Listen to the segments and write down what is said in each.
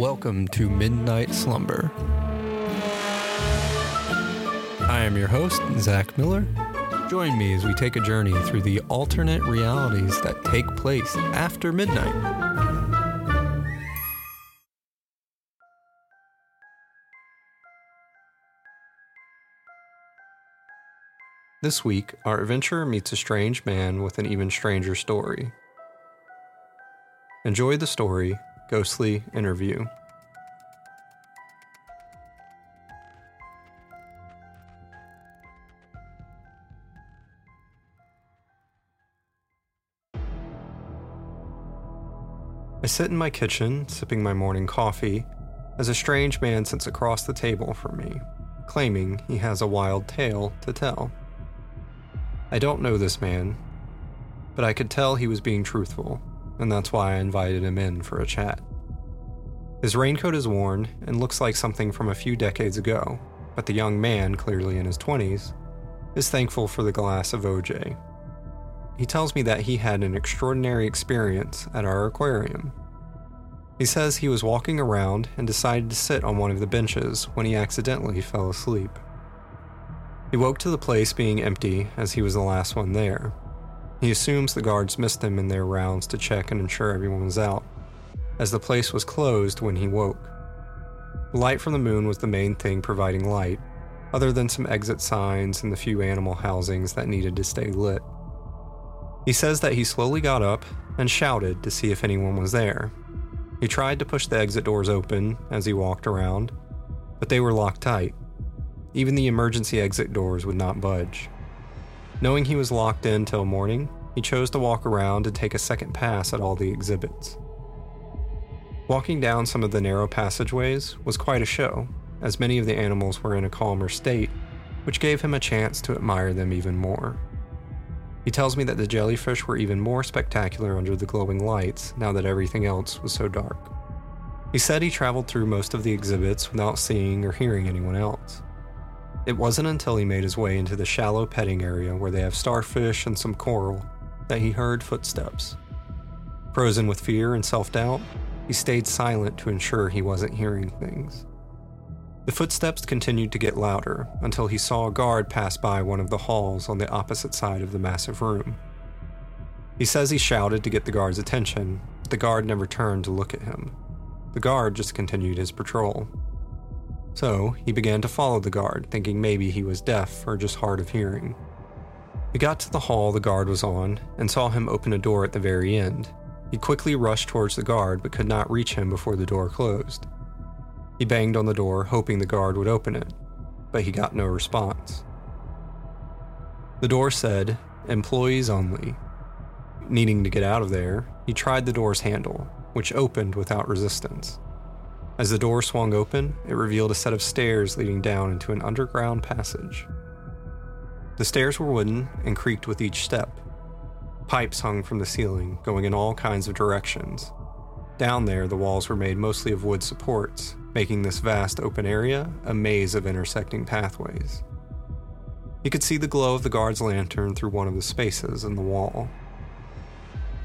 Welcome to Midnight Slumber. I am your host, Zach Miller. Join me as we take a journey through the alternate realities that take place after midnight. This week, our adventurer meets a strange man with an even stranger story. Enjoy the story Ghostly Interview. I sit in my kitchen, sipping my morning coffee, as a strange man sits across the table from me, claiming he has a wild tale to tell. I don't know this man, but I could tell he was being truthful, and that's why I invited him in for a chat. His raincoat is worn and looks like something from a few decades ago, but the young man, clearly in his 20s, is thankful for the glass of OJ he tells me that he had an extraordinary experience at our aquarium. He says he was walking around and decided to sit on one of the benches when he accidentally fell asleep. He woke to the place being empty as he was the last one there. He assumes the guards missed him in their rounds to check and ensure everyone was out, as the place was closed when he woke. Light from the moon was the main thing providing light, other than some exit signs and the few animal housings that needed to stay lit. He says that he slowly got up and shouted to see if anyone was there. He tried to push the exit doors open as he walked around, but they were locked tight. Even the emergency exit doors would not budge. Knowing he was locked in till morning, he chose to walk around and take a second pass at all the exhibits. Walking down some of the narrow passageways was quite a show, as many of the animals were in a calmer state, which gave him a chance to admire them even more. He tells me that the jellyfish were even more spectacular under the glowing lights now that everything else was so dark. He said he traveled through most of the exhibits without seeing or hearing anyone else. It wasn't until he made his way into the shallow petting area where they have starfish and some coral that he heard footsteps. Frozen with fear and self doubt, he stayed silent to ensure he wasn't hearing things. The footsteps continued to get louder until he saw a guard pass by one of the halls on the opposite side of the massive room. He says he shouted to get the guard's attention, but the guard never turned to look at him. The guard just continued his patrol. So, he began to follow the guard, thinking maybe he was deaf or just hard of hearing. He got to the hall the guard was on and saw him open a door at the very end. He quickly rushed towards the guard but could not reach him before the door closed. He banged on the door, hoping the guard would open it, but he got no response. The door said, Employees only. Needing to get out of there, he tried the door's handle, which opened without resistance. As the door swung open, it revealed a set of stairs leading down into an underground passage. The stairs were wooden and creaked with each step. Pipes hung from the ceiling, going in all kinds of directions. Down there, the walls were made mostly of wood supports, making this vast open area a maze of intersecting pathways. He could see the glow of the guard's lantern through one of the spaces in the wall.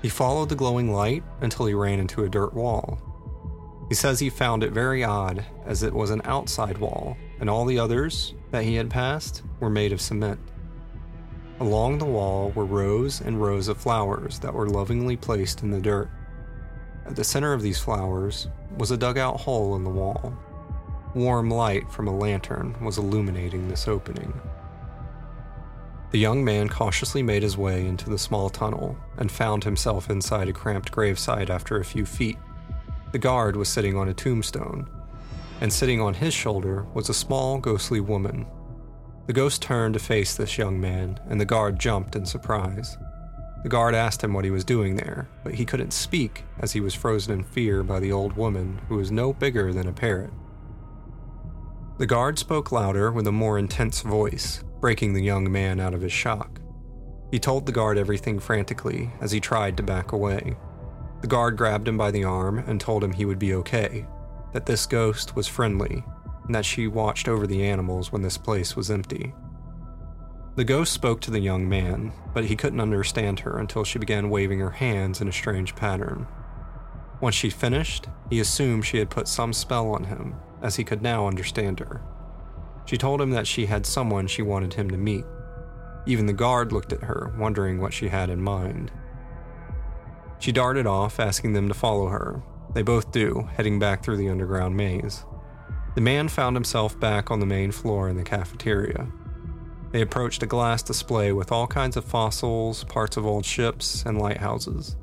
He followed the glowing light until he ran into a dirt wall. He says he found it very odd as it was an outside wall, and all the others that he had passed were made of cement. Along the wall were rows and rows of flowers that were lovingly placed in the dirt. At the center of these flowers was a dugout hole in the wall. Warm light from a lantern was illuminating this opening. The young man cautiously made his way into the small tunnel and found himself inside a cramped gravesite after a few feet. The guard was sitting on a tombstone, and sitting on his shoulder was a small, ghostly woman. The ghost turned to face this young man, and the guard jumped in surprise. The guard asked him what he was doing there, but he couldn't speak as he was frozen in fear by the old woman who was no bigger than a parrot. The guard spoke louder with a more intense voice, breaking the young man out of his shock. He told the guard everything frantically as he tried to back away. The guard grabbed him by the arm and told him he would be okay, that this ghost was friendly, and that she watched over the animals when this place was empty. The ghost spoke to the young man, but he couldn't understand her until she began waving her hands in a strange pattern. Once she finished, he assumed she had put some spell on him, as he could now understand her. She told him that she had someone she wanted him to meet. Even the guard looked at her, wondering what she had in mind. She darted off, asking them to follow her. They both do, heading back through the underground maze. The man found himself back on the main floor in the cafeteria. They approached a glass display with all kinds of fossils, parts of old ships, and lighthouses.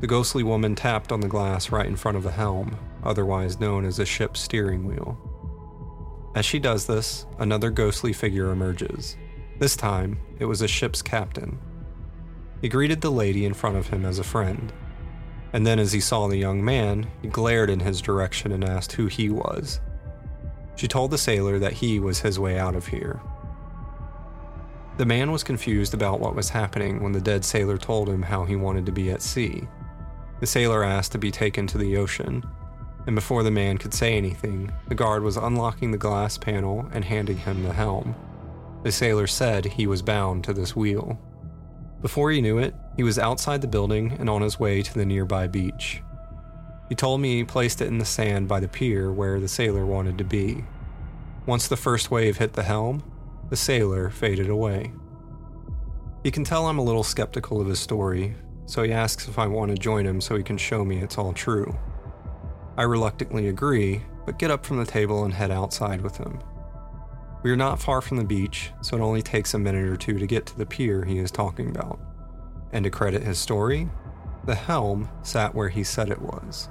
The ghostly woman tapped on the glass right in front of the helm, otherwise known as a ship's steering wheel. As she does this, another ghostly figure emerges. This time, it was a ship's captain. He greeted the lady in front of him as a friend. And then, as he saw the young man, he glared in his direction and asked who he was. She told the sailor that he was his way out of here. The man was confused about what was happening when the dead sailor told him how he wanted to be at sea. The sailor asked to be taken to the ocean, and before the man could say anything, the guard was unlocking the glass panel and handing him the helm. The sailor said he was bound to this wheel. Before he knew it, he was outside the building and on his way to the nearby beach. He told me he placed it in the sand by the pier where the sailor wanted to be. Once the first wave hit the helm, the sailor faded away. He can tell I'm a little skeptical of his story, so he asks if I want to join him so he can show me it's all true. I reluctantly agree, but get up from the table and head outside with him. We are not far from the beach, so it only takes a minute or two to get to the pier he is talking about. And to credit his story, the helm sat where he said it was.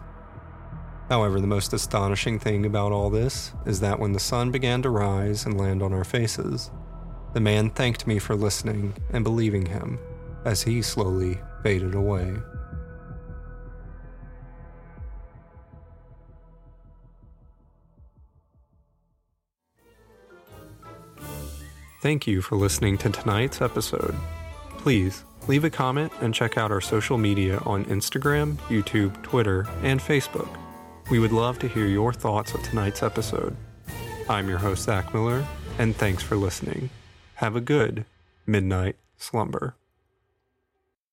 However, the most astonishing thing about all this is that when the sun began to rise and land on our faces, the man thanked me for listening and believing him as he slowly faded away. Thank you for listening to tonight's episode. Please leave a comment and check out our social media on Instagram, YouTube, Twitter, and Facebook. We would love to hear your thoughts of tonight's episode. I'm your host, Zach Miller, and thanks for listening. Have a good midnight slumber.